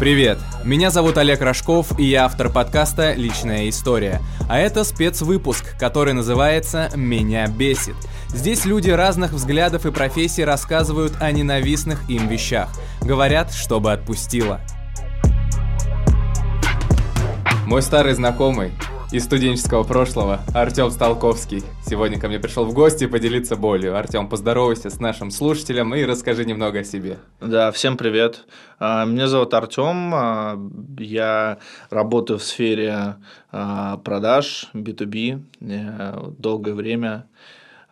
Привет! Меня зовут Олег Рожков, и я автор подкаста «Личная история». А это спецвыпуск, который называется «Меня бесит». Здесь люди разных взглядов и профессий рассказывают о ненавистных им вещах. Говорят, чтобы отпустило. Мой старый знакомый, из студенческого прошлого, Артем Столковский. Сегодня ко мне пришел в гости поделиться болью. Артем, поздоровайся с нашим слушателем и расскажи немного о себе. Да, всем привет. А, меня зовут Артем. А, я работаю в сфере а, продаж B2B долгое время.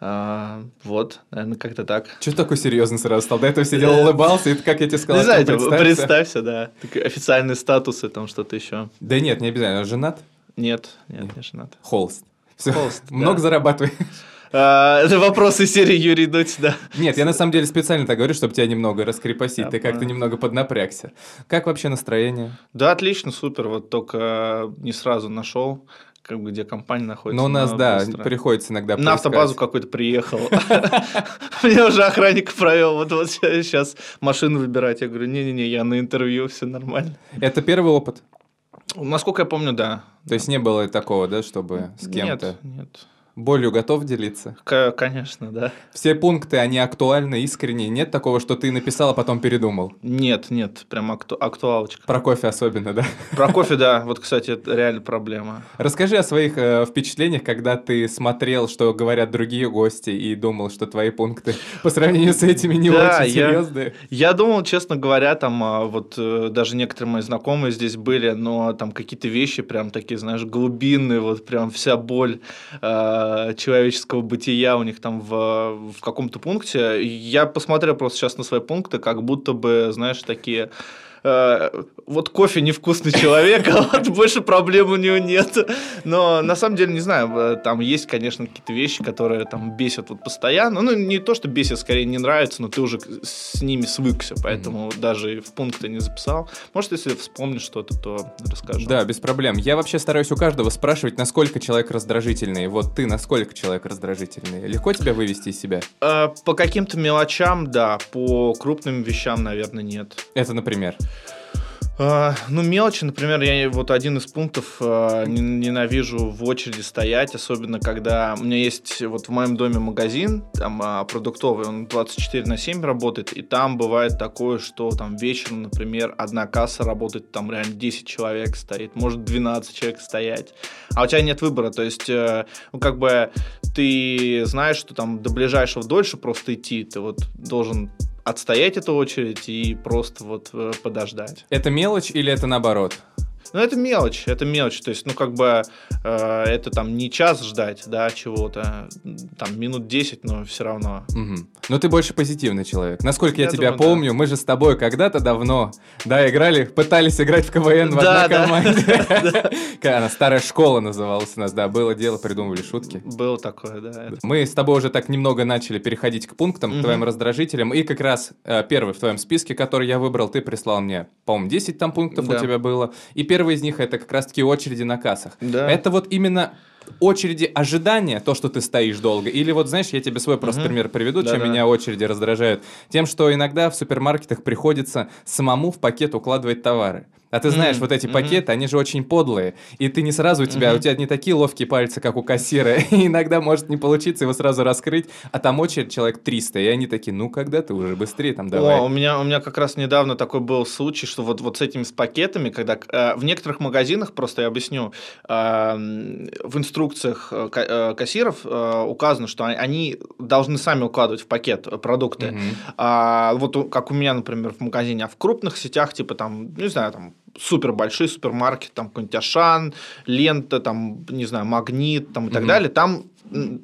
вот, наверное, как-то так. Что такой серьезный сразу стал? До этого сидел, улыбался, и как я тебе сказал, Не знаю, представься. представься, да. Официальные статусы, там что-то еще. Да нет, не обязательно. Женат? Нет, нет, нет. не женат. Холст. Все. Холст, Много да. зарабатываешь? А, это вопросы серии Юрий Дудь, да. Нет, я на самом деле специально так говорю, чтобы тебя немного раскрепостить. Ты как-то немного поднапрягся. Как вообще настроение? Да, отлично, супер. Вот только не сразу нашел как бы где компания находится. Но у нас, да, быстро. приходится иногда На автобазу какой-то приехал. Мне уже охранник провел. Вот вот сейчас машину выбирать. Я говорю, не-не-не, я на интервью, все нормально. Это первый опыт? Насколько я помню, да. То есть не было такого, да, чтобы с кем-то? Нет, нет. Болью готов делиться? К- конечно, да. Все пункты, они актуальны, искренние? Нет такого, что ты написал, а потом передумал? Нет, нет, прям акту- актуалочка. Про кофе особенно, да? Про кофе, да. Вот, кстати, это реально проблема. Расскажи о своих э, впечатлениях, когда ты смотрел, что говорят другие гости, и думал, что твои пункты по сравнению с этими не да, очень я, серьезные. Я думал, честно говоря, там а, вот э, даже некоторые мои знакомые здесь были, но там какие-то вещи прям такие, знаешь, глубинные, вот прям вся боль э, человеческого бытия у них там в, в каком-то пункте. Я посмотрел просто сейчас на свои пункты, как будто бы, знаешь, такие Э, вот кофе невкусный человек, а вот больше проблем у него нет. Но на самом деле, не знаю, э, там есть, конечно, какие-то вещи, которые там бесят вот постоянно. Ну, не то, что бесит, скорее не нравится, но ты уже с ними свыкся, поэтому mm-hmm. даже в пункты не записал. Может, если вспомнишь что-то, то расскажу. Да, без проблем. Я вообще стараюсь у каждого спрашивать, насколько человек раздражительный. Вот ты насколько человек раздражительный? Легко тебя вывести из себя? Э, по каким-то мелочам, да. По крупным вещам, наверное, нет. Это, например? Uh, ну, мелочи, например, я вот один из пунктов uh, ненавижу в очереди стоять, особенно когда у меня есть вот в моем доме магазин, там uh, продуктовый, он 24 на 7 работает, и там бывает такое, что там вечером, например, одна касса работает, там реально 10 человек стоит, может 12 человек стоять, а у тебя нет выбора, то есть, э, ну, как бы ты знаешь, что там до ближайшего дольше просто идти, ты вот должен отстоять эту очередь и просто вот э, подождать. Это мелочь или это наоборот? Ну, это мелочь, это мелочь. То есть, ну, как бы э, это там не час ждать, да, чего-то, там минут 10, но все равно. Угу. Но ты больше позитивный человек. Насколько я, я тебя думаю, помню, да. мы же с тобой когда-то давно, да, играли, пытались играть в КВН в да, одной да. команде. Она старая школа называлась у нас, да, было дело, придумывали шутки. Было такое, да. Мы с тобой уже так немного начали переходить к пунктам, к твоим раздражителям, и как раз э, первый в твоем списке, который я выбрал, ты прислал мне, по-моему, 10 там пунктов у тебя было, и первый первый из них это как раз-таки очереди на кассах. Да. Это вот именно очереди ожидания, то, что ты стоишь долго, или вот, знаешь, я тебе свой просто угу. пример приведу, да, чем меня очереди раздражают. Тем, что иногда в супермаркетах приходится самому в пакет укладывать товары. А ты знаешь, mm-hmm. вот эти mm-hmm. пакеты, они же очень подлые. И ты не сразу у тебя, mm-hmm. у тебя не такие ловкие пальцы, как у кассира. И иногда может не получиться его сразу раскрыть, а там очередь человек 300. И они такие, ну когда ты уже быстрее там давай. О, у меня, у меня как раз недавно такой был случай, что вот, вот с этими с пакетами, когда э, в некоторых магазинах, просто я объясню, э, в инструкциях э, э кассиров э, указано, что они должны сами укладывать в пакет продукты. Mm-hmm. А, вот как у меня, например, в магазине, а в крупных сетях, типа там, не знаю, там супер большой супермаркет, там какой-нибудь Ашан, Лента, там, не знаю, Магнит, там и так mm-hmm. далее, там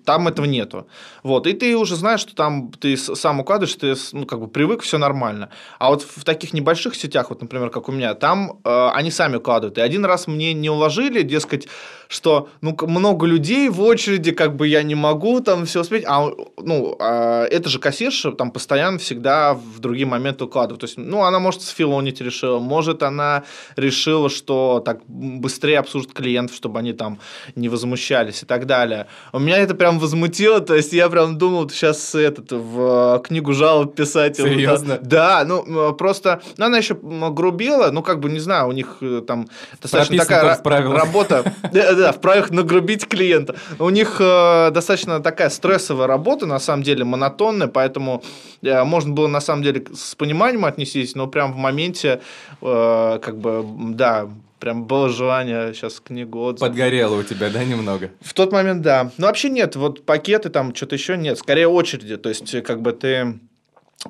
там этого нету. Вот. И ты уже знаешь, что там ты сам укладываешь, ты ну, как бы привык, все нормально. А вот в таких небольших сетях, вот, например, как у меня, там э, они сами укладывают. И один раз мне не уложили, дескать, что ну, много людей в очереди, как бы я не могу там все успеть, а ну, а, это же кассирша там постоянно всегда в другие моменты укладывает. То есть, ну, она может сфилонить решила, может, она решила, что так быстрее обслужит клиентов, чтобы они там не возмущались и так далее. У меня это прям возмутило, то есть я прям думал, сейчас этот в книгу жалоб писать. Серьезно? Да, ну, просто, ну, она еще грубила, ну, как бы, не знаю, у них э, там достаточно такая работа, да, в правилах нагрубить клиента. У них э, достаточно такая стрессовая работа, на самом деле, монотонная, поэтому э, можно было, на самом деле, с пониманием отнестись, но прям в моменте, э, как бы, да, прям было желание сейчас книгу отзывов. Подгорело у тебя, да, немного? В тот момент, да. Ну, вообще нет, вот пакеты там, что-то еще нет, скорее очереди, то есть, как бы ты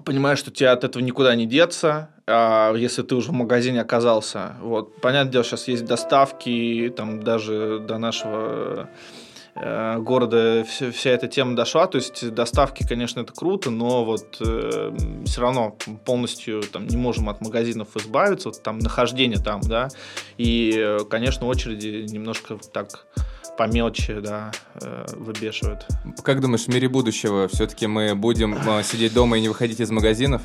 понимаешь, что тебе от этого никуда не деться, а если ты уже в магазине оказался. Вот. Понятное дело, сейчас есть доставки, там даже до нашего э, города вся, эта тема дошла. То есть доставки, конечно, это круто, но вот э, все равно полностью там не можем от магазинов избавиться, вот там нахождение там, да. И, конечно, очереди немножко так по мелочи, да, э, выбешивают. Как думаешь, в мире будущего все-таки мы будем э, сидеть дома и не выходить из магазинов?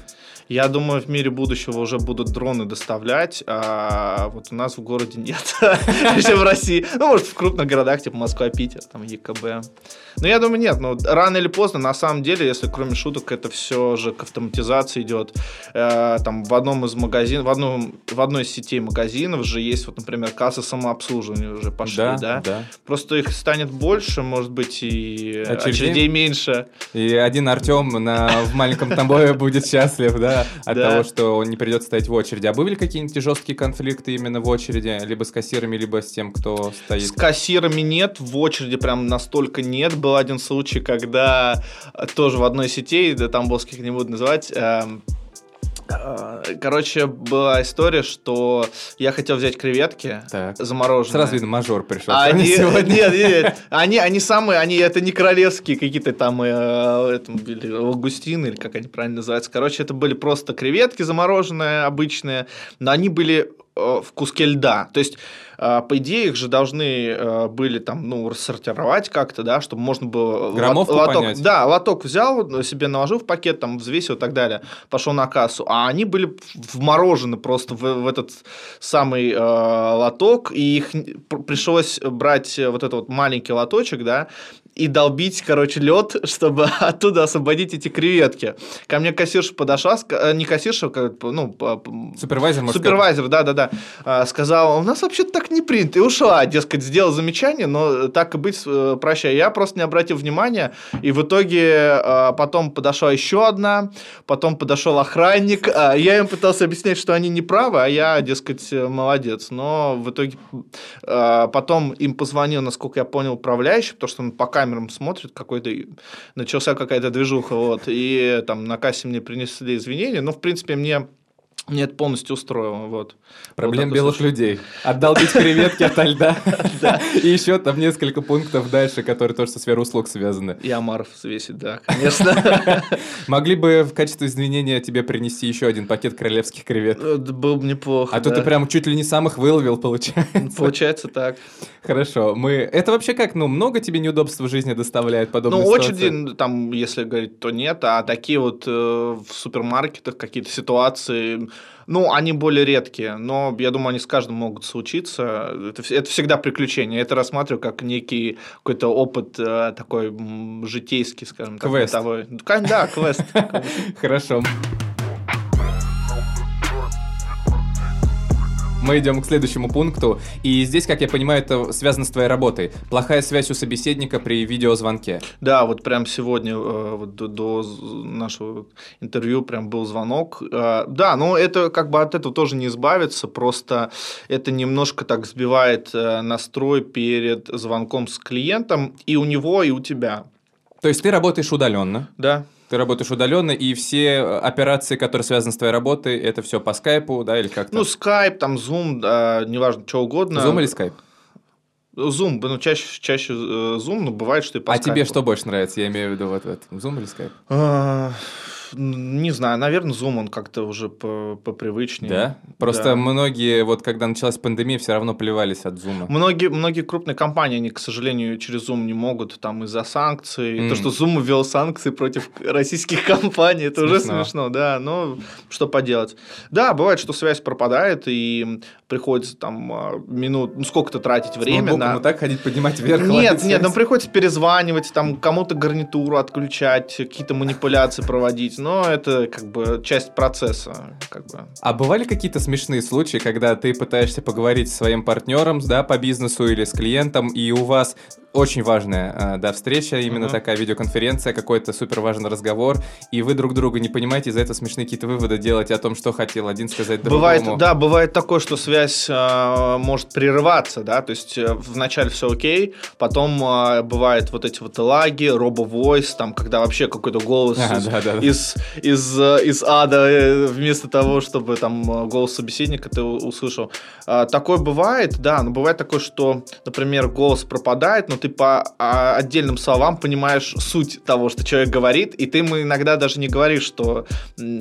Я думаю, в мире будущего уже будут дроны доставлять, а вот у нас в городе нет. Еще в России. Ну, может, в крупных городах, типа Москва, Питер, там ЕКБ. Но я думаю, нет. Ну, рано или поздно, на самом деле, если кроме шуток, это все же к автоматизации идет. Э, там в одном из магазинов, в, одном, в одной из сетей магазинов же есть, вот, например, кассы самообслуживания уже пошли, да? да? да. Просто их станет больше, может быть, и очередей, очередей меньше. И один Артем на, в маленьком Тамбове будет счастлив, да? От да. того, что он не придется стоять в очереди. А были какие-нибудь жесткие конфликты именно в очереди, либо с кассирами, либо с тем, кто стоит? С кассирами нет, в очереди прям настолько нет. Был один случай, когда тоже в одной сети, да, тамбовских не буду называть, эм, короче, была история, что я хотел взять креветки так. замороженные. Сразу видно, мажор пришел. А они, сегодня. Нет, нет, они, они самые, они это не королевские какие-то там, э, это были лагустины, или как они правильно называются. Короче, это были просто креветки замороженные, обычные, но они были э, в куске льда. То есть по идее, их же должны э, были там, ну, рассортировать как-то, да, чтобы можно было... Граммовку лоток, понять. Да, лоток взял, себе наложил в пакет, там, взвесил и так далее, пошел на кассу. А они были вморожены просто в, в этот самый э, лоток, и их пришлось брать вот этот вот маленький лоточек, да, и долбить, короче, лед, чтобы оттуда освободить эти креветки. Ко мне кассирша подошла, э, не кассирша, ну, супервайзер, супервайзер, да, да, да, а, сказала, у нас вообще-то так не принято, и ушла, дескать, сделал замечание, но так и быть, э, прощай. Я просто не обратил внимания, и в итоге а, потом подошла еще одна, потом подошел охранник, а, я им пытался объяснять, что они не правы, а я, дескать, молодец, но в итоге потом им позвонил, насколько я понял, управляющий, потому что он по камере камерам смотрит, какой-то начался какая-то движуха, вот, и там на кассе мне принесли извинения, но, в принципе, мне мне это полностью устроило. Вот. Проблем вот белых слушаю. людей. Отдалбить креветки от льда. И еще там несколько пунктов дальше, которые тоже со сферой услуг связаны. И омаров взвесить, да, конечно. Могли бы в качестве извинения тебе принести еще один пакет королевских креветок. Э, было бы неплохо, А то ты прям чуть ли не самых выловил, получается. Получается так. Хорошо. Мы... Это вообще как, ну, много тебе неудобств в жизни доставляет подобные Ну, очереди, там, если говорить, то нет, а такие вот э, в супермаркетах какие-то ситуации ну, они более редкие, но я думаю, они с каждым могут случиться. Это, это всегда приключение. Это рассматриваю как некий какой-то опыт э, такой житейский, скажем так. Квест. Да, квест. Хорошо. Мы идем к следующему пункту, и здесь, как я понимаю, это связано с твоей работой. Плохая связь у собеседника при видеозвонке. Да, вот прям сегодня, э, вот до, до нашего интервью прям был звонок. Э, да, но это как бы от этого тоже не избавиться, просто это немножко так сбивает э, настрой перед звонком с клиентом и у него, и у тебя. То есть ты работаешь удаленно? Да. Ты работаешь удаленно, и все э, операции, которые связаны с твоей работой, это все по скайпу, да, или как-то? Ну, скайп, там, зум, да, неважно, что угодно. Зум или скайп? Зум, ну, чаще, чаще Zoom, но бывает, что и по А скайпу. тебе что больше нравится, я имею в виду вот это, Zoom или скайп? Не знаю, наверное, Zoom он как-то уже попривычнее. Да? Просто да. многие, вот когда началась пандемия, все равно плевались от Zoom. Многие, многие крупные компании, они, к сожалению, через Zoom не могут, там из-за санкций. Mm. То, что Zoom ввел санкции против российских компаний, это смешно. уже смешно, да. Но что поделать. Да, бывает, что связь пропадает, и приходится там а, минут, ну сколько-то тратить время на... вот так ходить, поднимать вверх. Нет, нет, нам приходится перезванивать, там кому-то гарнитуру отключать, какие-то манипуляции проводить, но это как бы часть процесса. Как бы. А бывали какие-то смешные случаи, когда ты пытаешься поговорить с своим партнером, да, по бизнесу или с клиентом, и у вас очень важная, а, да, встреча, именно uh-huh. такая видеоконференция, какой-то супер важный разговор, и вы друг друга не понимаете, из-за этого смешные какие-то выводы делаете о том, что хотел один сказать другому. Бывает, да, бывает такое, что связь э, может прерываться, да, то есть э, вначале все окей, потом э, бывает вот эти вот лаги, робо-войс, там, когда вообще какой-то голос а, из, да, да, из, из, э, из ада э, вместо того, чтобы там голос собеседника ты услышал. Э, такое бывает, да, но бывает такое, что, например, голос пропадает, но ты по а, отдельным словам понимаешь суть того, что человек говорит, и ты ему иногда даже не говоришь, что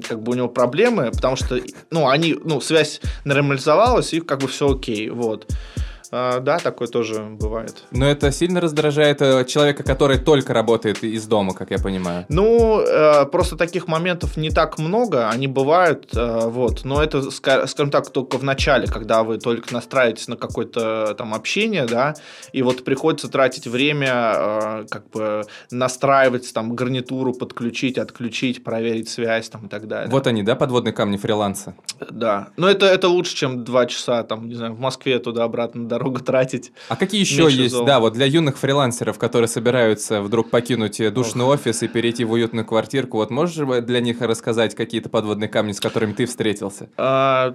как бы у него проблемы, потому что, ну, они, ну, связь нормализовалась, и как бы все окей, вот. А, да, такое тоже бывает. Но это сильно раздражает э, человека, который только работает из дома, как я понимаю. Ну, э, просто таких моментов не так много, они бывают, э, вот. Но это, скажем так, только в начале, когда вы только настраиваетесь на какое-то там общение, да, и вот приходится тратить время, как бы настраивать там гарнитуру, подключить, отключить, проверить связь там и так далее. Вот они, да, подводные камни фриланса? Да. Но это, это лучше, чем два часа, там, не знаю, в Москве туда-обратно дорогу тратить. А какие еще есть, зол. да, вот для юных фрилансеров, которые собираются вдруг покинуть душный Ох. офис и перейти в уютную квартирку, вот можешь для них рассказать какие-то подводные камни, с которыми ты встретился? А,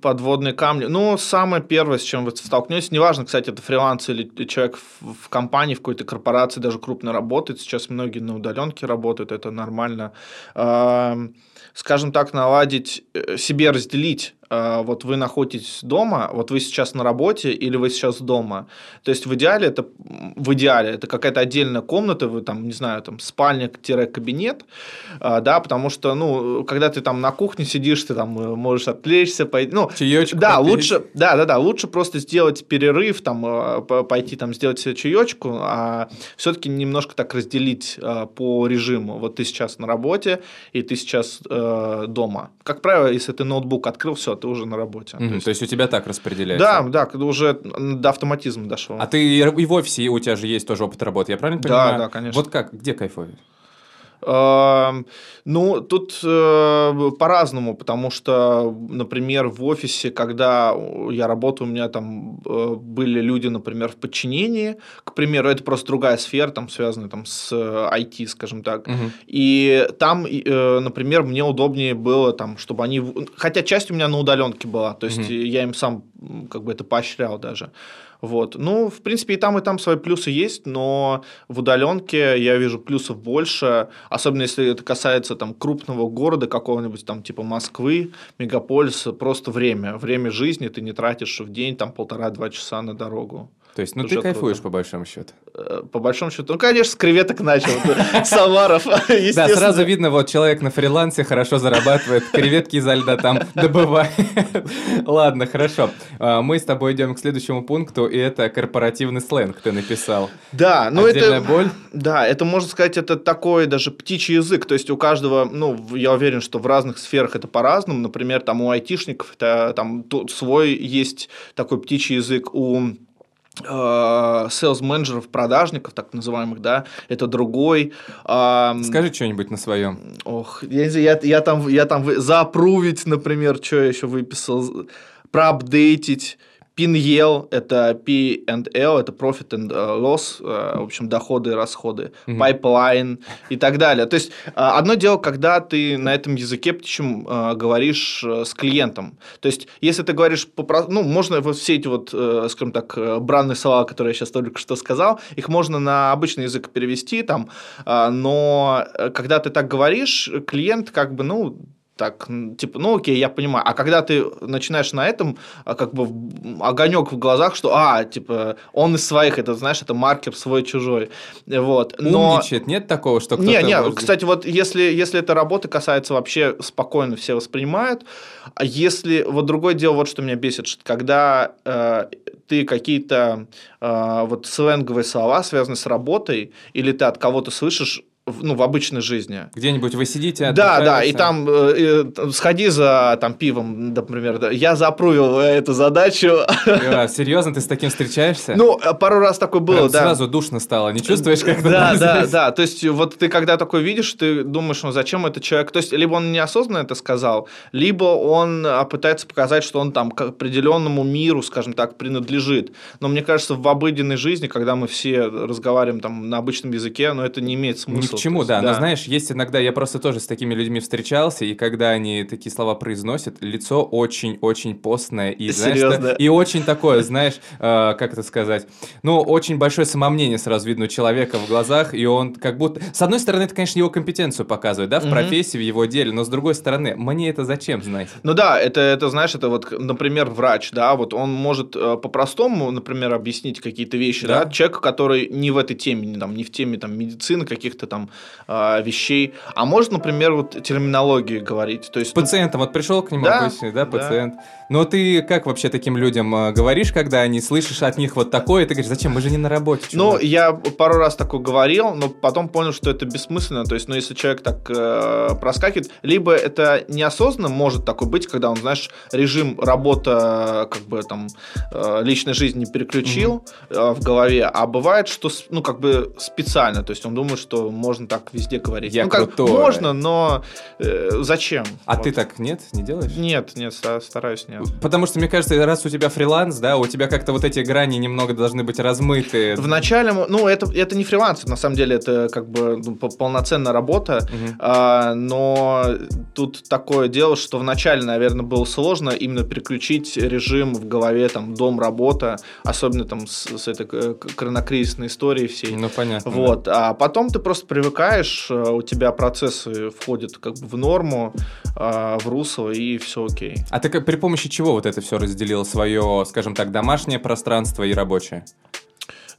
подводные камни. Ну, самое первое, с чем вы столкнетесь, неважно, кстати, это фриланс или человек в, компании, в какой-то корпорации даже крупно работает, сейчас многие на удаленке работают, это нормально. А, скажем так, наладить, э, себе разделить вот вы находитесь дома, вот вы сейчас на работе или вы сейчас дома. То есть в идеале это в идеале это какая-то отдельная комната, вы там не знаю там спальня-кабинет, а, да, потому что ну когда ты там на кухне сидишь, ты там э, можешь отвлечься, пойти, ну чаечек да попить. лучше, да да да лучше просто сделать перерыв там э, пойти там сделать себе чаечку, а все-таки немножко так разделить э, по режиму. Вот ты сейчас на работе и ты сейчас э, дома. Как правило, если ты ноутбук открыл, все ты уже на работе. Mm-hmm, то, есть... то есть у тебя так распределяется? Да, да, когда уже до автоматизма дошло. А ты и в офисе у тебя же есть тоже опыт работы, я правильно понимаю? Да, да, конечно. Вот как, где кайфовее? Ну, тут э, по-разному, потому что, например, в офисе, когда я работаю, у меня там э, были люди, например, в подчинении, к примеру, это просто другая сфера, там, связанная там, с IT, скажем так. Угу. И там, э, например, мне удобнее было, там, чтобы они... Хотя часть у меня на удаленке была, то есть угу. я им сам как бы это поощрял даже. Вот. Ну, в принципе, и там, и там свои плюсы есть, но в удаленке я вижу плюсов больше, особенно если это касается там крупного города какого-нибудь, там типа Москвы, мегаполиса, просто время, время жизни ты не тратишь в день там полтора-два часа на дорогу. То есть, ну ты кайфуешь круто. по большому счету. Э, по большому счету. Ну, конечно, с креветок начал. Самаров, Да, сразу видно, вот человек на фрилансе хорошо зарабатывает, креветки изо льда там добывает. Ладно, хорошо. А, мы с тобой идем к следующему пункту, и это корпоративный сленг ты написал. Да, ну это... боль? Да, это, можно сказать, это такой даже птичий язык. То есть у каждого, ну, я уверен, что в разных сферах это по-разному. Например, там у айтишников это, там свой есть такой птичий язык, у селс-менеджеров, продажников, так называемых, да, это другой. Скажи что-нибудь на своем. Ох, я, я, я там, я там запрувить, например, что я еще выписал, проапдейтить, PNL – это P&L, это Profit and э, Loss, э, в общем, доходы и расходы, mm-hmm. Pipeline и так далее. То есть, э, одно дело, когда ты на этом языке птичьем говоришь с клиентом. То есть, если ты говоришь, по, ну, можно вот все эти вот, скажем так, бранные слова, которые я сейчас только что сказал, их можно на обычный язык перевести там, но когда ты так говоришь, клиент как бы, ну, так, типа, ну окей, я понимаю. А когда ты начинаешь на этом, а, как бы огонек в глазах, что, а, типа, он из своих, это, знаешь, это маркер свой-чужой. Вот. Но... Умничает, нет такого, что кто-то... Не, не, может... кстати, вот если, если эта работа касается вообще спокойно все воспринимают, а если... Вот другое дело, вот что меня бесит, что когда э, ты какие-то э, вот сленговые слова, связанные с работой, или ты от кого-то слышишь, ну, в обычной жизни. Где-нибудь вы сидите, Да, да, и там э, э, сходи за там, пивом, например. Да. Я запрувил эту задачу. А, серьезно, ты с таким встречаешься? Ну, э, пару раз такое было, Прям да. Сразу душно стало, не чувствуешь, как Да, да, да. То есть, вот ты когда такое видишь, ты думаешь, ну, зачем этот человек... То есть, либо он неосознанно это сказал, либо он пытается показать, что он там к определенному миру, скажем так, принадлежит. Но мне кажется, в обыденной жизни, когда мы все разговариваем там на обычном языке, но это не имеет смысла чему, да. да. Но знаешь, есть иногда, я просто тоже с такими людьми встречался, и когда они такие слова произносят, лицо очень-очень постное и, знаешь, и очень такое, знаешь, э, как это сказать, ну, очень большое самомнение сразу видно у человека в глазах, и он как будто... С одной стороны, это, конечно, его компетенцию показывает, да, в угу. профессии, в его деле, но с другой стороны, мне это зачем знать? Ну да, это, это знаешь, это вот, например, врач, да, вот он может э, по-простому, например, объяснить какие-то вещи, да, да? человек, который не в этой теме, не, там, не в теме там, медицины, каких-то там э, вещей. А может, например, вот терминологии говорить. То есть, Пациентом, вот пришел к нему да, обычный, да, пациент. Да. Но ты как вообще таким людям э, говоришь, когда они слышишь от них вот такое, и ты говоришь, зачем, мы же не на работе. Ну, я пару раз такое говорил, но потом понял, что это бессмысленно. То есть, ну, если человек так э, проскакивает, либо это неосознанно может такое быть, когда он, знаешь, режим работа, как бы там, э, личной жизни переключил mm-hmm. э, в голове, а бывает, что, ну, как бы специально, то есть он думает, что можно так везде говорить. Я ну, как крутой. можно, но э, зачем? А вот. ты так нет, не делаешь? Нет, нет, стараюсь нет. Потому что мне кажется, раз у тебя фриланс, да, у тебя как-то вот эти грани немного должны быть размыты. В начале, ну это это не фриланс, на самом деле это как бы ну, полноценная работа, угу. а, но тут такое дело, что в начале, наверное, было сложно именно переключить режим в голове там дом работа, особенно там с, с этой коронакризисной историей всей. Ну понятно. Вот, да. а потом ты просто привыкаешь, э, у тебя процессы входят как бы в норму, э, в русло, и все окей. А ты как, при помощи чего вот это все разделил? Свое, скажем так, домашнее пространство и рабочее?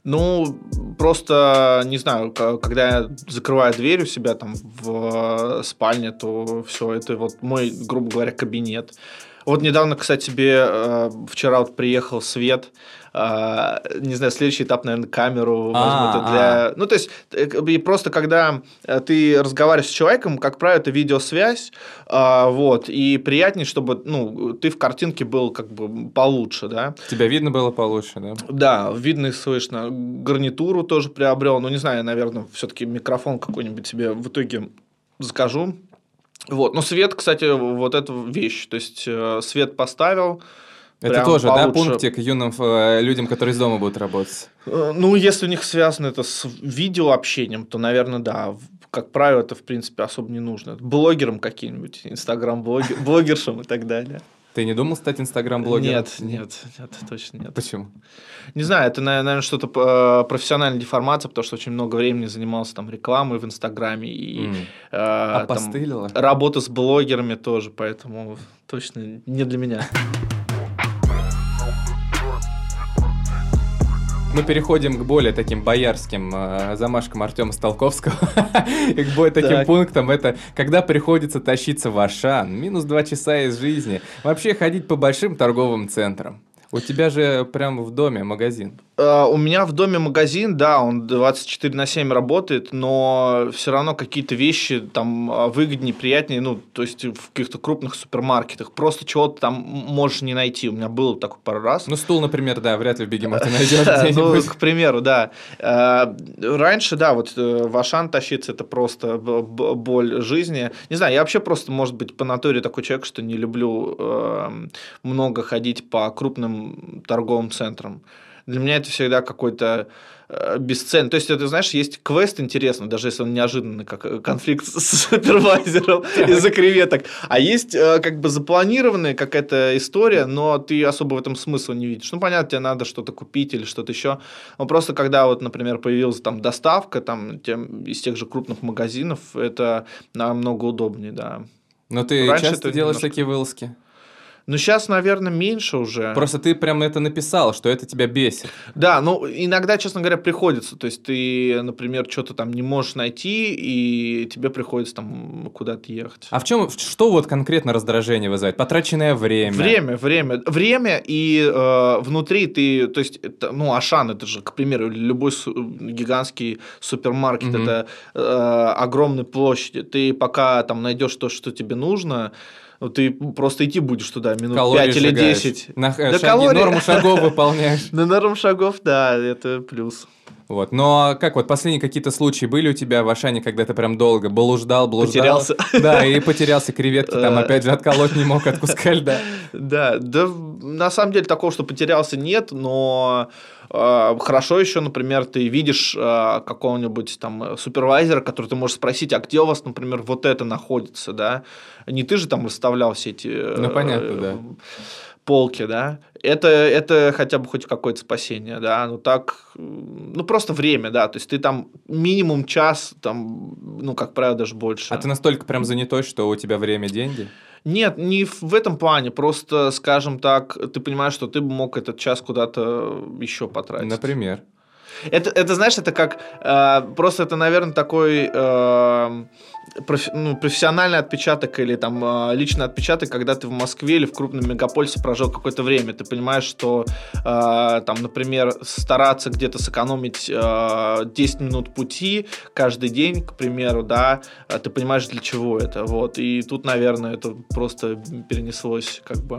Ну, просто, не знаю, когда я закрываю дверь у себя там в э, спальне, то все, это вот мой, грубо говоря, кабинет. Вот недавно, кстати, тебе вчера вот приехал свет, а, не знаю, следующий этап, наверное, камеру возьмут для... Ну, то есть, э, и просто когда э, ты разговариваешь с человеком, как правило, это видеосвязь, а, вот, и приятнее, чтобы, ну, ты в картинке был как бы получше, да. Тебя видно было получше, да? Да, видно и слышно. Гарнитуру тоже приобрел, ну, не знаю, наверное, все-таки микрофон какой-нибудь себе в итоге закажу. Вот, но свет, кстати, вот эта вещь, то есть э, свет поставил, это тоже, получше. да, пунктик юным э, людям, которые из дома будут работать? Э, ну, если у них связано это с видеообщением, то, наверное, да. Как правило, это, в принципе, особо не нужно. Блогерам каким-нибудь, инстаграм-блогершам и так далее. Ты не думал стать инстаграм-блогером? Нет, нет, нет, точно нет. Почему? Не знаю, это, наверное, что-то э, профессиональная деформация, потому что очень много времени занимался там рекламой в Инстаграме и mm. э, там, работа с блогерами тоже, поэтому точно не для меня. Мы переходим к более таким боярским э, замашкам Артема Столковского и к более таким пунктам. Это когда приходится тащиться в Ашан, минус два часа из жизни. Вообще ходить по большим торговым центрам. У тебя же прямо в доме магазин. Uh, у меня в доме магазин, да, он 24 на 7 работает, но все равно какие-то вещи там а, выгоднее, приятнее, ну, то есть в каких-то крупных супермаркетах. Просто чего-то там можешь не найти. У меня было такой пару раз. Ну, стул, например, да, вряд ли в бегемоте найдешь Ну, к примеру, да. А, раньше, да, вот э, в Ашан тащиться это просто боль жизни. Не знаю, я вообще просто, может быть, по натуре такой человек, что не люблю эм, много ходить по крупным торговым центрам для меня это всегда какой-то э, бесценный. То есть, это, знаешь, есть квест интересный, даже если он неожиданный, как э, конфликт с супервайзером из-за креветок. А есть э, как бы запланированная какая-то история, но ты особо в этом смысла не видишь. Ну, понятно, тебе надо что-то купить или что-то еще. Но просто когда вот, например, появилась там доставка там, тем, из тех же крупных магазинов, это намного удобнее, да. Но ты Раньше часто делаешь немножко... такие вылазки? Ну, сейчас, наверное, меньше уже. Просто ты прям это написал, что это тебя бесит. Да, ну, иногда, честно говоря, приходится. То есть, ты, например, что-то там не можешь найти, и тебе приходится там куда-то ехать. А в чем, что вот конкретно раздражение вызывает? Потраченное время? Время, время. Время, и э, внутри ты, то есть, это, ну, Ашан, это же, к примеру, любой су- гигантский супермаркет, угу. это э, огромные площади. Ты пока там найдешь то, что тебе нужно, ну, ты просто идти будешь туда минут Калории 5 или шагаешь. 10. На да шаги, калории... норму шагов выполняешь. На норму шагов, да, это плюс. Вот. Но как вот последние какие-то случаи были у тебя в Ашане, когда ты прям долго блуждал, блуждал? Потерялся. Да, и потерялся креветки, там э. опять же отколоть не мог от куска льда. Да, да, на самом деле такого, что потерялся, нет, но э, хорошо еще, например, ты видишь э, какого-нибудь там супервайзера, который ты можешь спросить, а где у вас, например, вот это находится, да? Не ты же там выставлял все эти... Ну, понятно, да полки, да, это, это хотя бы хоть какое-то спасение, да, ну так, ну просто время, да, то есть ты там минимум час, там, ну, как правило, даже больше. А ты настолько прям занятой, что у тебя время – деньги? Нет, не в этом плане, просто, скажем так, ты понимаешь, что ты бы мог этот час куда-то еще потратить. Например? Это, это знаешь, это как, э, просто это, наверное, такой... Э, профи, ну, профессиональный отпечаток или там а, личный отпечаток, когда ты в Москве или в крупном мегаполисе прожил какое-то время. Ты понимаешь, что э, там, например, стараться где-то сэкономить э, 10 минут пути каждый день, к примеру, да, ты понимаешь, для чего это. Вот. И тут, наверное, это просто перенеслось, как бы,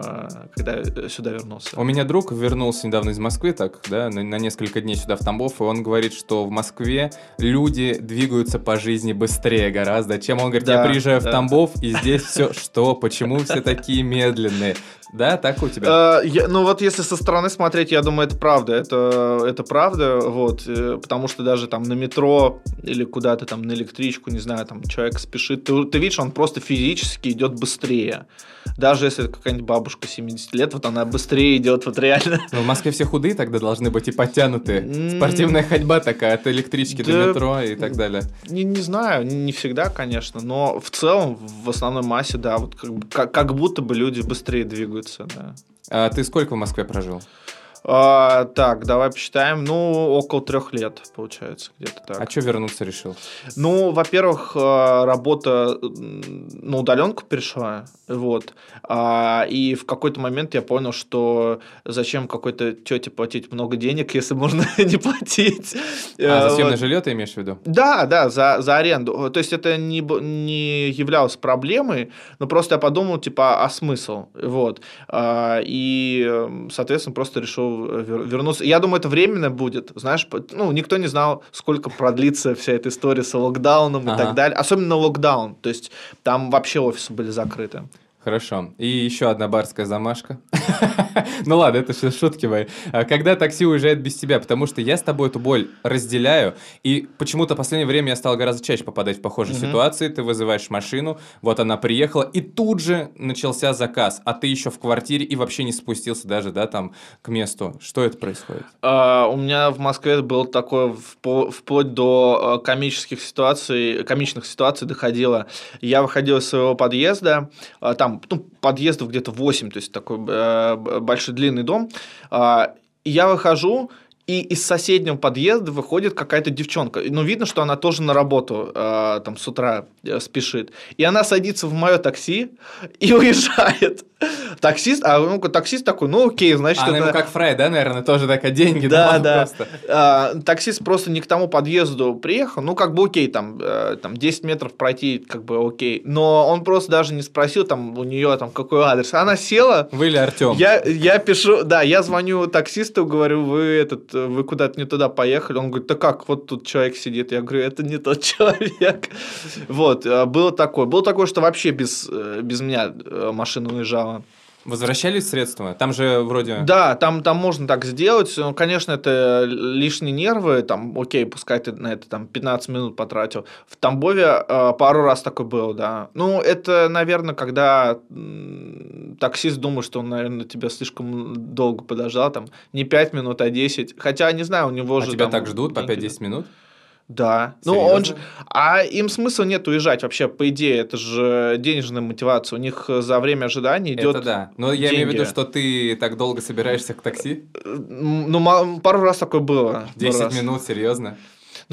когда сюда вернулся. У меня друг вернулся недавно из Москвы, так, да, на, на несколько дней сюда в Тамбов, и он говорит, что в Москве люди двигаются по жизни быстрее гораздо, чем он говорит, да, я приезжаю да. в Тамбов, и здесь все, что, почему все такие медленные? Да, так у тебя? Э, я, ну вот если со стороны смотреть, я думаю, это правда. Это, это правда, вот, э, потому что даже там на метро или куда-то там на электричку, не знаю, там человек спешит, ты, ты видишь, он просто физически идет быстрее. Даже если это какая-нибудь бабушка 70 лет, вот она быстрее идет, вот реально. Но в Москве все худые тогда должны быть и подтянутые. Спортивная ходьба такая от электрички до метро и так далее. Не, не знаю, не всегда, конечно, но в целом, в основной массе, да, вот как, как будто бы люди быстрее двигаются, да. А ты сколько в Москве прожил? А, так, давай посчитаем. Ну, около трех лет, получается, где-то так. А что вернуться решил? Ну, во-первых, а, работа на удаленку перешла, вот. А, и в какой-то момент я понял, что зачем какой-то тете платить много денег, если можно не платить. А за съемное вот. жилье ты имеешь в виду? Да, да, за, за аренду. То есть это не, не являлось проблемой, но просто я подумал, типа, а смысл? Вот. А, и, соответственно, просто решил вернуться. Я думаю, это временно будет. Знаешь, ну, никто не знал, сколько продлится вся эта история с локдауном ага. и так далее. Особенно локдаун. То есть там вообще офисы были закрыты. Хорошо. И еще одна барская замашка. ну ладно, это все шутки мои. А когда такси уезжает без тебя, потому что я с тобой эту боль разделяю, и почему-то в последнее время я стал гораздо чаще попадать в похожие ситуации. Ты вызываешь машину, вот она приехала, и тут же начался заказ, а ты еще в квартире и вообще не спустился даже, да, там, к месту. Что это происходит? А, у меня в Москве было такое вплоть до а, комических ситуаций, комичных ситуаций доходило. Я выходил из своего подъезда, а, там ну, подъездов где-то 8, то есть такой э, большой длинный дом. Э, я выхожу, и из соседнего подъезда выходит какая-то девчонка. Ну, видно, что она тоже на работу э, там с утра э, спешит. И она садится в мое такси и уезжает. Таксист, а ну, таксист такой, ну окей, значит, а это... ему как Фрай, да, наверное, тоже такая деньги да, да. Просто. А, таксист просто не к тому подъезду приехал, ну как бы окей, там, э, там 10 метров пройти, как бы окей, но он просто даже не спросил там у нее там какой адрес, она села. Вы или Артем? Я, я пишу, да, я звоню таксисту, говорю, вы этот, вы куда-то не туда поехали, он говорит, да как, вот тут человек сидит, я говорю, это не тот человек, вот, э, было такое, было такое, что вообще без, э, без меня машина уезжала. Возвращались средства? Там же вроде... Да, там, там можно так сделать. Ну, конечно, это лишние нервы. Там, окей, пускай ты на это там 15 минут потратил. В Тамбове э, пару раз такое было, да. Ну, это, наверное, когда таксист думает, что он, наверное, тебя слишком долго подождал. Там не 5 минут, а 10. Хотя, не знаю, у него а же... тебя там, так ждут по 5-10 минут? Да. Ну, он же... А им смысла нет уезжать вообще, по идее. Это же денежная мотивация. У них за время ожидания идет Это да. Но я имею в виду, что ты так долго собираешься к такси? Ну, пару раз такое было. 10 минут, серьезно?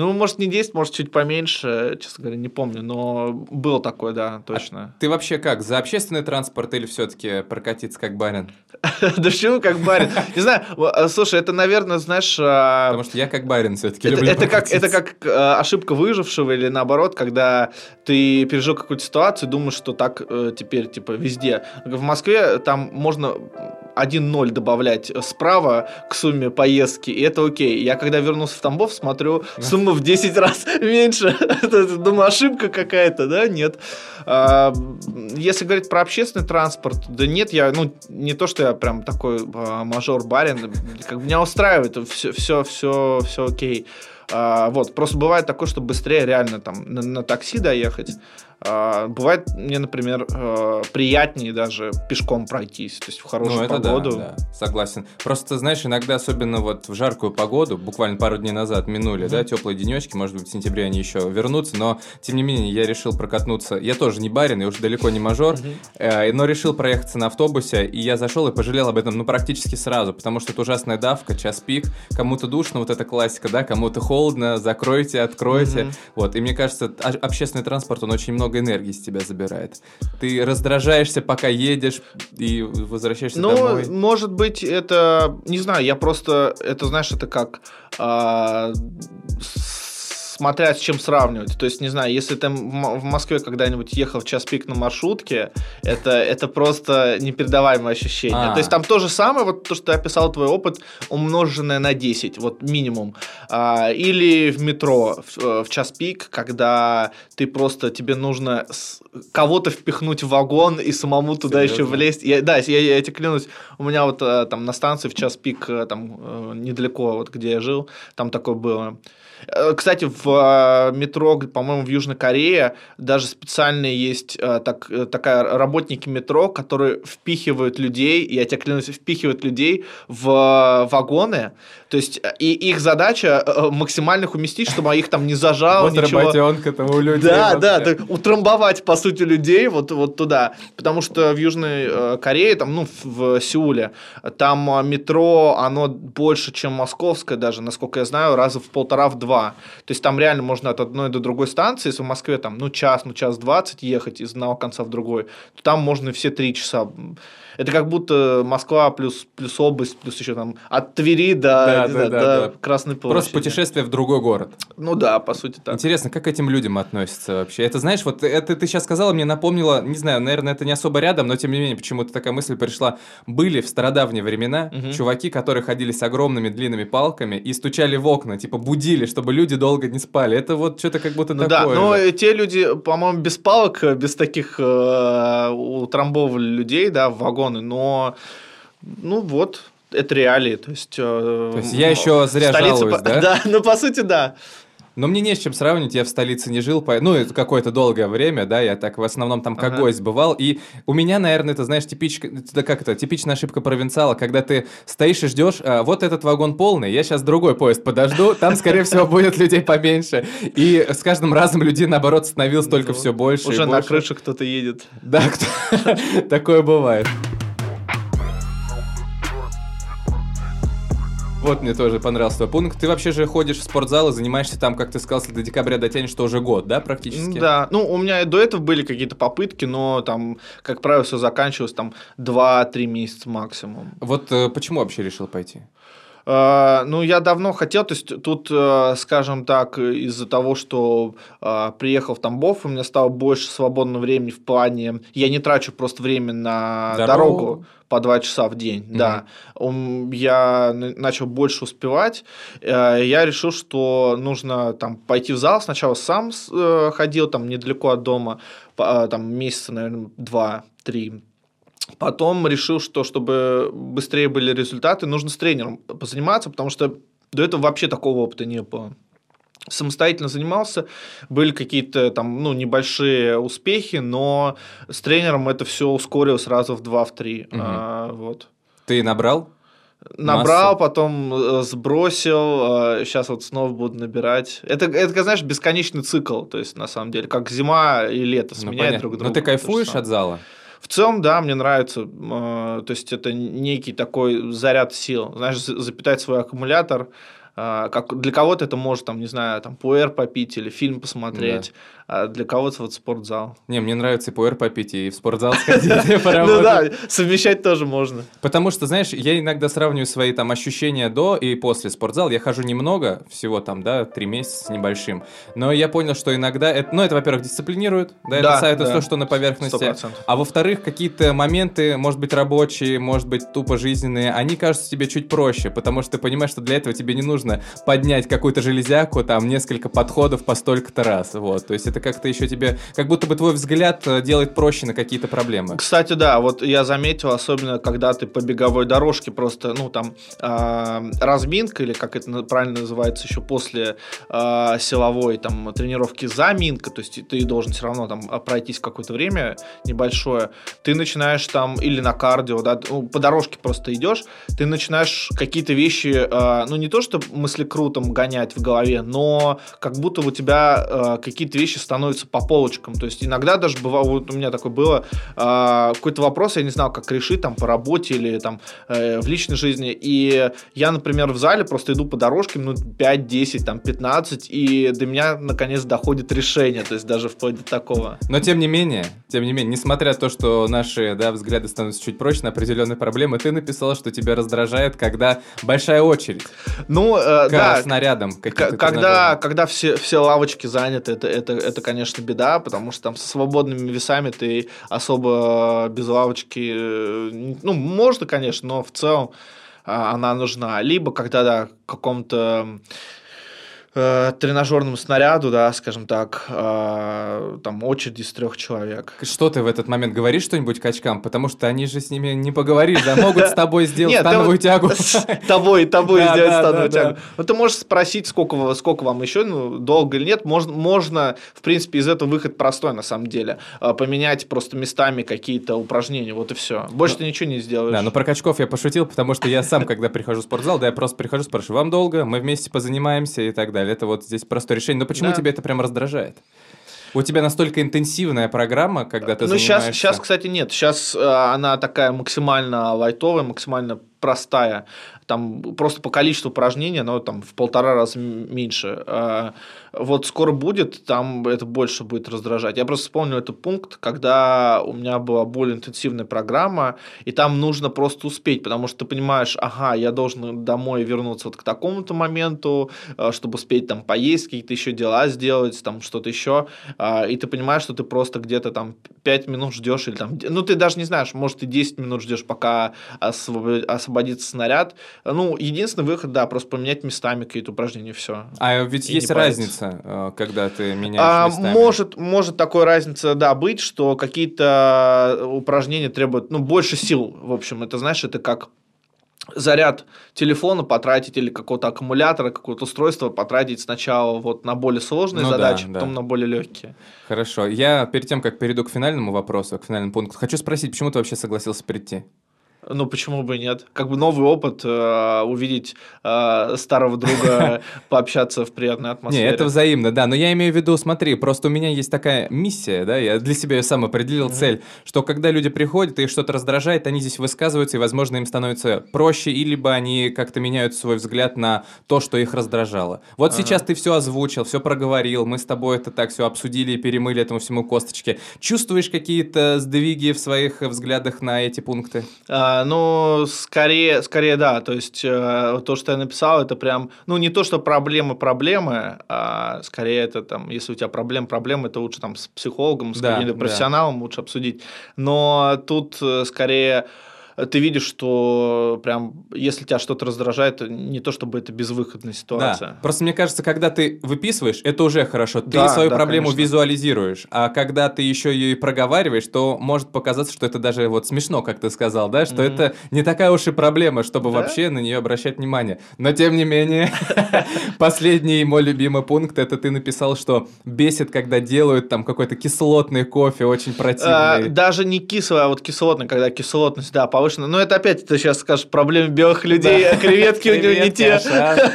Ну, может, не 10, может, чуть поменьше, честно говоря, не помню, но было такое, да, точно. А ты вообще как, за общественный транспорт или все-таки прокатиться как барин? Да почему как барин? Не знаю, а, слушай, это, наверное, знаешь... А, Потому что я как барин все-таки это как Это как а, ошибка выжившего или наоборот, когда ты пережил какую-то ситуацию, думаешь, что так э, теперь, типа, везде. В Москве там можно 1-0 добавлять справа к сумме поездки, и это окей. Я когда вернулся в Тамбов, смотрю, сумма в 10 раз меньше. Думаю, ошибка какая-то, да? Нет. А, если говорить про общественный транспорт, да нет, я, ну, не то, что я прям такой а, мажор-барин, как меня устраивает, все, все, все, все окей. А, вот, просто бывает такое, что быстрее реально там на, на такси доехать. А, бывает мне, например, а, приятнее даже пешком пройтись, то есть в хорошую ну, это погоду. Да, да, согласен. Просто, знаешь, иногда, особенно вот в жаркую погоду, буквально пару дней назад минули, mm-hmm. да, теплые денечки, может быть, в сентябре они еще вернутся, но, тем не менее, я решил прокатнуться. Я тоже не барин, и уж далеко не мажор, mm-hmm. но решил проехаться на автобусе, и я зашел и пожалел об этом, ну, практически сразу, потому что это ужасная давка, час пик, кому-то душно, вот эта классика, да, кому-то холодно, закройте, откройте, mm-hmm. вот, и мне кажется, общественный транспорт, он очень много много энергии с тебя забирает. Ты раздражаешься, пока едешь и возвращаешься ну, домой. Ну, может быть, это... Не знаю, я просто... Это, знаешь, это как... А, смотря с чем сравнивать. То есть, не знаю, если ты в Москве когда-нибудь ехал в час пик на маршрутке, это, это просто непередаваемое ощущение. А. То есть, там то же самое, вот то, что ты описал, твой опыт, умноженное на 10, вот минимум. А, или в метро в, э, в час пик, когда ты просто, тебе нужно кого-то впихнуть в вагон и самому туда Серьезно? еще влезть. Я, да, я, я, я тебе клянусь, у меня вот э, там на станции в час пик, э, там недалеко, вот где я жил, там такое было. Э, кстати, в э, метро, по-моему, в Южной Корее даже специальные есть э, так, такая работники метро, которые впихивают людей, я тебе клянусь, впихивают людей в вагоны, то есть и их задача максимально их уместить, чтобы их там не зажало, вот ничего. работенка-то у людей. Да, да, да, утрамбовать, по сути, людей вот, вот туда, потому что в Южной Корее, там, ну, в Сеуле, там метро, оно больше, чем московское даже, насколько я знаю, раза в полтора-в два два. То есть там реально можно от одной до другой станции, если в Москве там, ну, час, ну, час двадцать ехать из одного конца в другой, то там можно все три часа это как будто Москва плюс, плюс область, плюс еще там от Твери до, да, да, знаю, да, до да. Красной площади. Просто путешествие в другой город. Ну да, по сути так. Интересно, как к этим людям относятся вообще? Это, знаешь, вот это ты сейчас сказала, мне напомнило, не знаю, наверное, это не особо рядом, но тем не менее, почему-то такая мысль пришла. Были в стародавние времена угу. чуваки, которые ходили с огромными длинными палками и стучали в окна, типа будили, чтобы люди долго не спали. Это вот что-то как будто ну, такое. Да, но же. те люди, по-моему, без палок, без таких э, утрамбовывали людей, да, в вагоны, но ну вот, это реалии. То есть, э, то есть я еще зря жалуюсь, по... да? Да, ну по сути, да. Но мне не с чем сравнивать, я в столице не жил, ну, это какое-то долгое время, да, я так в основном там как ага. гость бывал, и у меня, наверное, это, знаешь, типич... это как это, типичная ошибка провинциала, когда ты стоишь и ждешь, а, вот этот вагон полный, я сейчас другой поезд подожду, там, скорее всего, будет людей поменьше, и с каждым разом людей, наоборот, становилось только все больше Уже на крыше кто-то едет. Да, такое бывает. Вот мне тоже понравился твой пункт. Ты вообще же ходишь в спортзал и занимаешься там, как ты сказал, до декабря дотянешь, что уже год, да, практически? Да, ну, у меня до этого были какие-то попытки, но там, как правило, все заканчивалось там 2-3 месяца максимум. Вот э, почему вообще решил пойти? Uh, ну, я давно хотел, то есть тут, uh, скажем так, из-за того, что uh, приехал в Тамбов, у меня стало больше свободного времени в плане, я не трачу просто время на дорогу, дорогу по два часа в день, mm-hmm. да. Я начал больше успевать. Э, я решил, что нужно там пойти в зал. Сначала сам э, ходил там недалеко от дома, э, там месяца, наверное, два-три. Потом решил, что чтобы быстрее были результаты, нужно с тренером позаниматься, потому что до этого вообще такого опыта не было самостоятельно занимался, были какие-то там, ну, небольшие успехи, но с тренером это все ускорилось сразу в 2 в 3. Угу. А, вот. Ты набрал? Набрал, Массу. потом э, сбросил, сейчас вот снова буду набирать. Это, это, знаешь, бесконечный цикл, то есть, на самом деле, как зима и лето ну, сменяют ну, друг друга. Но ты кайфуешь от зала? В целом, да, мне нравится. То есть, это некий такой заряд сил. Знаешь, запитать свой аккумулятор, как для кого-то это может, там, не знаю, там, пуэр попить или фильм посмотреть а для кого-то вот спортзал. Не, мне нравится и пуэр попить, и в спортзал сходить, Ну да, совмещать тоже можно. Потому что, знаешь, я иногда сравниваю свои там ощущения до и после спортзала. Я хожу немного, всего там, да, три месяца с небольшим. Но я понял, что иногда, это, ну, это, во-первых, дисциплинирует, да, это, это то, что на поверхности. А во-вторых, какие-то моменты, может быть, рабочие, может быть, тупо жизненные, они кажутся тебе чуть проще, потому что ты понимаешь, что для этого тебе не нужно поднять какую-то железяку, там, несколько подходов по столько-то раз, вот. То есть это это как-то еще тебе, как будто бы твой взгляд э, делает проще на какие-то проблемы. Кстати, да, вот я заметил, особенно когда ты по беговой дорожке просто, ну там э, разминка или как это правильно называется еще после э, силовой там тренировки заминка, то есть ты должен все равно там пройтись какое-то время небольшое, ты начинаешь там или на кардио, да, ну, по дорожке просто идешь, ты начинаешь какие-то вещи, э, ну не то что мысли крутом гонять в голове, но как будто у тебя э, какие-то вещи становится по полочкам. То есть иногда даже бывало, вот у меня такое было, э, какой-то вопрос, я не знал, как решить там по работе или там э, в личной жизни. И я, например, в зале просто иду по дорожке минут 5, 10, там 15, и до меня наконец доходит решение. То есть даже вплоть до такого. Но тем не менее, тем не менее, несмотря на то, что наши да, взгляды становятся чуть проще на определенные проблемы, ты написал, что тебя раздражает, когда большая очередь. Ну, э, да. снарядам. Когда, когда все, все лавочки заняты, это, это, это это, конечно, беда, потому что там со свободными весами ты особо без лавочки, э, ну, можно, конечно, но в целом а, она нужна. Либо когда, да, каком-то э, тренажерному снаряду, да, скажем так, э, там очередь из трех человек. Что ты в этот момент говоришь что-нибудь качкам? Потому что они же с ними не поговоришь, да, могут с тобой сделать становую тягу. С тобой, тобой сделать становую тягу. Ну, ты можешь спросить, сколько, сколько вам еще, ну, долго или нет. Можно, можно, в принципе, из этого выход простой, на самом деле. Э, поменять просто местами какие-то упражнения, вот и все. Больше ты ничего не сделаешь. Да, но про качков я пошутил, потому что я сам, когда прихожу в спортзал, да, я просто прихожу, спрашиваю, вам долго? Мы вместе позанимаемся и так далее далее. Это вот здесь простое решение. Но почему да. тебя это прям раздражает? У тебя настолько интенсивная программа, когда ты ну, занимаешься... сейчас, сейчас, кстати, нет. Сейчас э, она такая максимально лайтовая, максимально простая там просто по количеству упражнений оно там в полтора раза меньше. А, вот скоро будет, там это больше будет раздражать. Я просто вспомнил этот пункт, когда у меня была более интенсивная программа, и там нужно просто успеть, потому что ты понимаешь, ага, я должен домой вернуться вот к такому-то моменту, а, чтобы успеть там поесть, какие-то еще дела сделать, там что-то еще, а, и ты понимаешь, что ты просто где-то там 5 минут ждешь, или там, ну ты даже не знаешь, может ты 10 минут ждешь, пока освободится снаряд, ну, единственный выход, да, просто поменять местами какие-то упражнения, все. А ведь и есть разница, э, когда ты меняешь а, местами. Может, может такая разница, да, быть, что какие-то упражнения требуют, ну, больше сил, в общем, это, знаешь, это как заряд телефона потратить или какого-то аккумулятора, какое-то устройство потратить сначала вот на более сложные ну, задачи, да, потом да. на более легкие. Хорошо. Я перед тем, как перейду к финальному вопросу, к финальному пункту, хочу спросить, почему ты вообще согласился прийти? Ну, почему бы нет? Как бы новый опыт, э, увидеть э, старого друга, пообщаться в приятной атмосфере. Не, это взаимно, да. Но я имею в виду, смотри, просто у меня есть такая миссия, да, я для себя ее сам определил mm-hmm. цель, что когда люди приходят и что-то раздражает, они здесь высказываются, и, возможно, им становится проще, или либо они как-то меняют свой взгляд на то, что их раздражало. Вот ага. сейчас ты все озвучил, все проговорил, мы с тобой это так все обсудили и перемыли этому всему косточки. Чувствуешь какие-то сдвиги в своих взглядах на эти пункты? А, ну, скорее, скорее да. То есть, э, то, что я написал, это прям, ну, не то, что проблемы проблемы, а скорее это там, если у тебя проблем проблемы, это лучше там с психологом, с да, каким-то профессионалом да. лучше обсудить. Но тут э, скорее ты видишь, что прям, если тебя что-то раздражает, не то чтобы это безвыходная ситуация. Да. Просто мне кажется, когда ты выписываешь, это уже хорошо. Ты да, свою да, проблему конечно. визуализируешь. А когда ты еще ее и проговариваешь, то может показаться, что это даже вот смешно, как ты сказал, да, что mm-hmm. это не такая уж и проблема, чтобы да? вообще на нее обращать внимание. Но тем не менее, последний мой любимый пункт, это ты написал, что бесит, когда делают там какой-то кислотный кофе, очень противный. А, даже не кислый, а вот кислотный, когда кислотность, да, повышенная больше... Ну, это опять ты сейчас скажешь, проблемы белых людей, а креветки у него не те,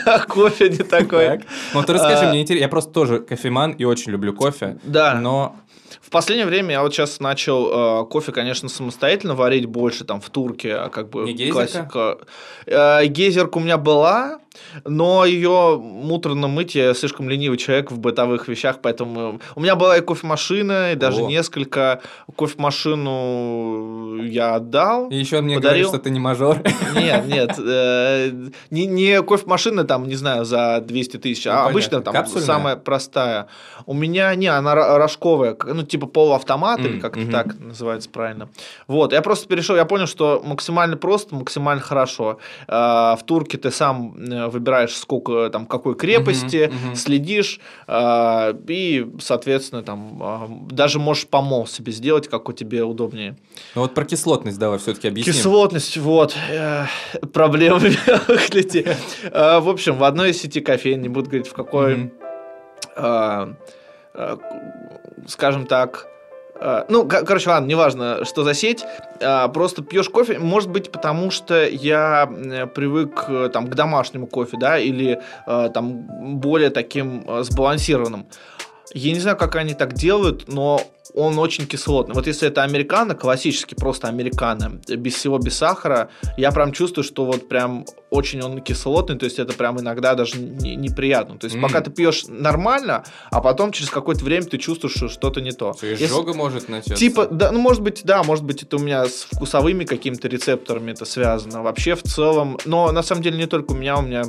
а кофе не такой. Ну, ты расскажи, а, мне интересно, я просто тоже кофеман и очень люблю кофе, да. но в последнее время я вот сейчас начал э, кофе, конечно, самостоятельно варить больше, там, в турке, а как бы Не классика. Э, гейзерка у меня была, но ее муторно мыть, я слишком ленивый человек в бытовых вещах, поэтому у меня была и кофемашина, и даже О. несколько. Кофемашину я отдал. И еще он мне подарил. говорит, что ты не мажор. Нет, нет. Э, не, не кофемашина там, не знаю, за 200 тысяч, ну, а обычно там Капсульная? самая простая. У меня, не, она рожковая, ну, типа полуавтомат, mm, или как-то mm-hmm. так называется правильно. Вот, я просто перешел, я понял, что максимально просто, максимально хорошо. Э, в турке ты сам э, выбираешь, сколько там какой крепости, uh-huh, uh-huh. следишь, э, и, соответственно, там э, даже можешь помол себе сделать, как у тебе удобнее. Ну вот про кислотность давай все-таки объясним. Кислотность, вот, э, людей. Э, в общем, в одной из сети кофеин, не буду говорить в какой, э, скажем так, а, ну, короче, ладно, неважно, что за сеть. А, просто пьешь кофе, может быть, потому что я привык э, там, к домашнему кофе, да, или э, там более таким э, сбалансированным. Я не знаю, как они так делают, но он очень кислотный. Вот если это американо, классический просто американо, без всего, без сахара, я прям чувствую, что вот прям очень он кислотный, то есть это прям иногда даже не, неприятно. То есть mm. пока ты пьешь нормально, а потом через какое-то время ты чувствуешь, что что-то не то. То есть изжога может начаться? Типа, да, ну может быть, да, может быть это у меня с вкусовыми какими-то рецепторами это связано. Вообще в целом, но на самом деле не только у меня, у меня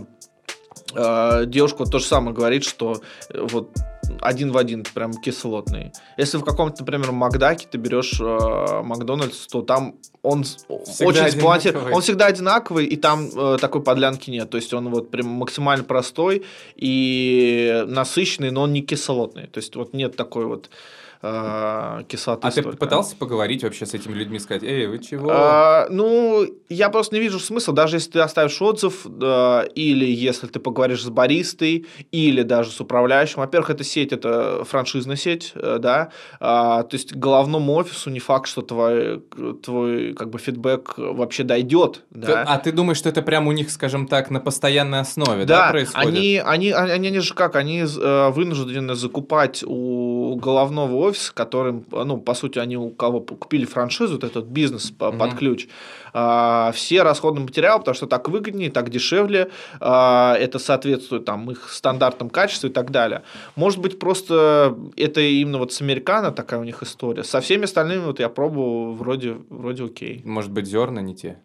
э, девушка вот то же самое говорит, что э, вот один в один, прям кислотный. Если в каком-то, например, Макдаке ты берешь э, Макдональдс, то там он всегда очень сбалансирован. Он всегда одинаковый, и там э, такой подлянки нет. То есть он вот прям максимально простой и насыщенный, но он не кислотный. То есть вот нет такой вот э, кислоты. А столько. ты пытался поговорить вообще с этими людьми, сказать, эй, вы чего? А, ну, я просто не вижу смысла, даже если ты оставишь отзыв, э, или если ты поговоришь с баристой, или даже с управляющим. Во-первых, эта сеть, это франшизная сеть, э, да, а, то есть головному офису не факт, что твой, твой как бы фидбэк вообще дойдет. Да? а ты думаешь, что это прямо у них, скажем так, на постоянной основе, да, да происходит? Они, они, они, они же как, они э, вынуждены закупать у головного офиса, которым, ну, по сути, они у кого купили франшизу, вот этот бизнес mm-hmm. под ключ, а, все расходные материалы, потому что так выгоднее, так дешевле, а, это соответствует там их стандартам качества и так далее. Может быть, просто это именно вот с американо такая у них история. Со всеми остальными вот я пробовал, вроде, вроде окей. Может быть, зерна не те?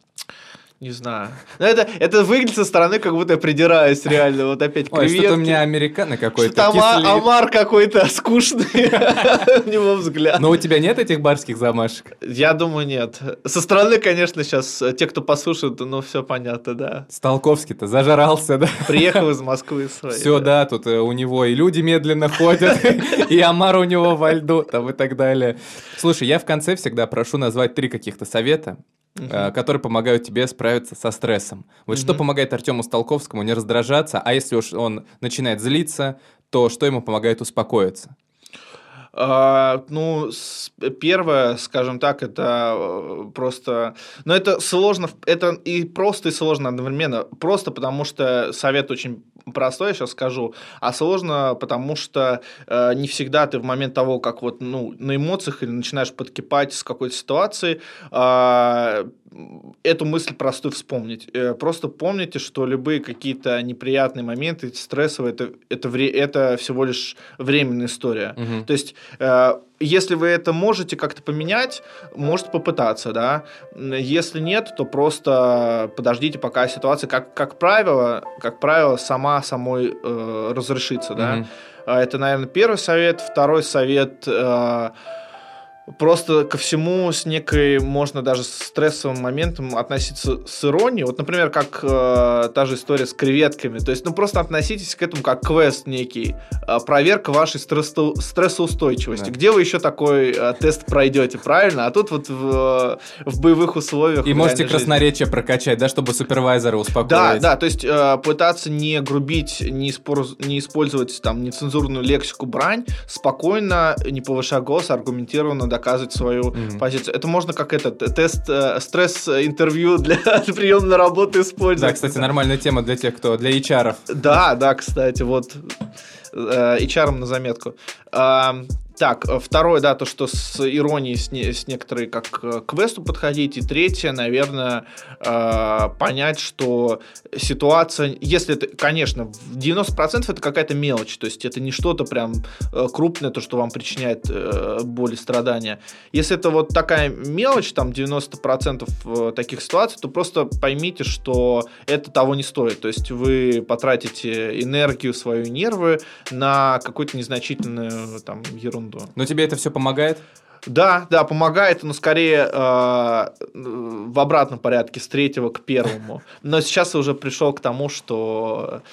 Не знаю. Но это, это выглядит со стороны, как будто я придираюсь реально. Вот опять Ой, креветки. что-то у меня американо какой-то. Что-то ама- омар какой-то скучный у него взгляд. Но у тебя нет этих барских замашек? Я думаю, нет. Со стороны, конечно, сейчас те, кто послушает, ну, все понятно, да. Столковский-то зажрался, да? Приехал из Москвы своей. Все, да, тут э, у него и люди медленно ходят, и омар у него во льду, там и так далее. Слушай, я в конце всегда прошу назвать три каких-то совета, uh которые помогают тебе справиться со стрессом. Вот uh что помогает Артему Столковскому не раздражаться, а если уж он начинает злиться, то что ему помогает успокоиться? Uh, ну, первое, скажем так, это э, просто... Но это сложно, это и просто, и сложно одновременно. Просто потому что совет очень простой, я сейчас скажу, а сложно, потому что э, не всегда ты в момент того, как вот ну, на эмоциях или начинаешь подкипать с какой-то ситуации, э, эту мысль простую вспомнить. Э, просто помните, что любые какие-то неприятные моменты, стрессовые, это, это, это всего лишь временная история. Угу. То есть, если вы это можете как-то поменять, можете попытаться, да. Если нет, то просто подождите, пока ситуация, как, как правило, как правило, сама самой э, разрешится, да. Угу. Это, наверное, первый совет. Второй совет... Э, просто ко всему с некой, можно даже с стрессовым моментом относиться с иронией. Вот, например, как э, та же история с креветками. То есть, ну, просто относитесь к этому как квест некий. Э, проверка вашей стрессо стрессоустойчивости. Да. Где вы еще такой э, тест пройдете, правильно? А тут вот в, в боевых условиях... И можете красноречие жизни. прокачать, да, чтобы супервайзера успокоить. Да, да, то есть э, пытаться не грубить, не, спор... не использовать там нецензурную лексику, брань, спокойно, не повышая голос, аргументированно доказывать свою mm-hmm. позицию. Это можно как этот тест, э, стресс-интервью для приема на работу использовать. Да, кстати, нормальная тема для тех, кто, для HR. Да, да, кстати, вот э, HR на заметку. Так, э, второе, да, то, что с иронией, с, не, с некоторой как к квесту подходить. И третье, наверное, э, понять, что ситуация, если это, конечно, 90% это какая-то мелочь, то есть это не что-то прям э, крупное, то, что вам причиняет э, боль и страдания. Если это вот такая мелочь, там 90% э, таких ситуаций, то просто поймите, что это того не стоит. То есть вы потратите энергию, свою нервы на какую-то незначительную там ерунду ерунду. Но тебе это все помогает? Да, да, помогает, но скорее э, в обратном порядке, с третьего к первому. Но сейчас я уже пришел к тому, что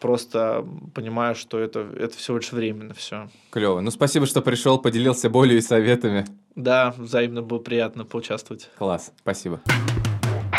просто понимаю, что это, это всего лишь временно все. Клево. Ну, спасибо, что пришел, поделился болью и советами. Да, взаимно было приятно поучаствовать. Класс, спасибо.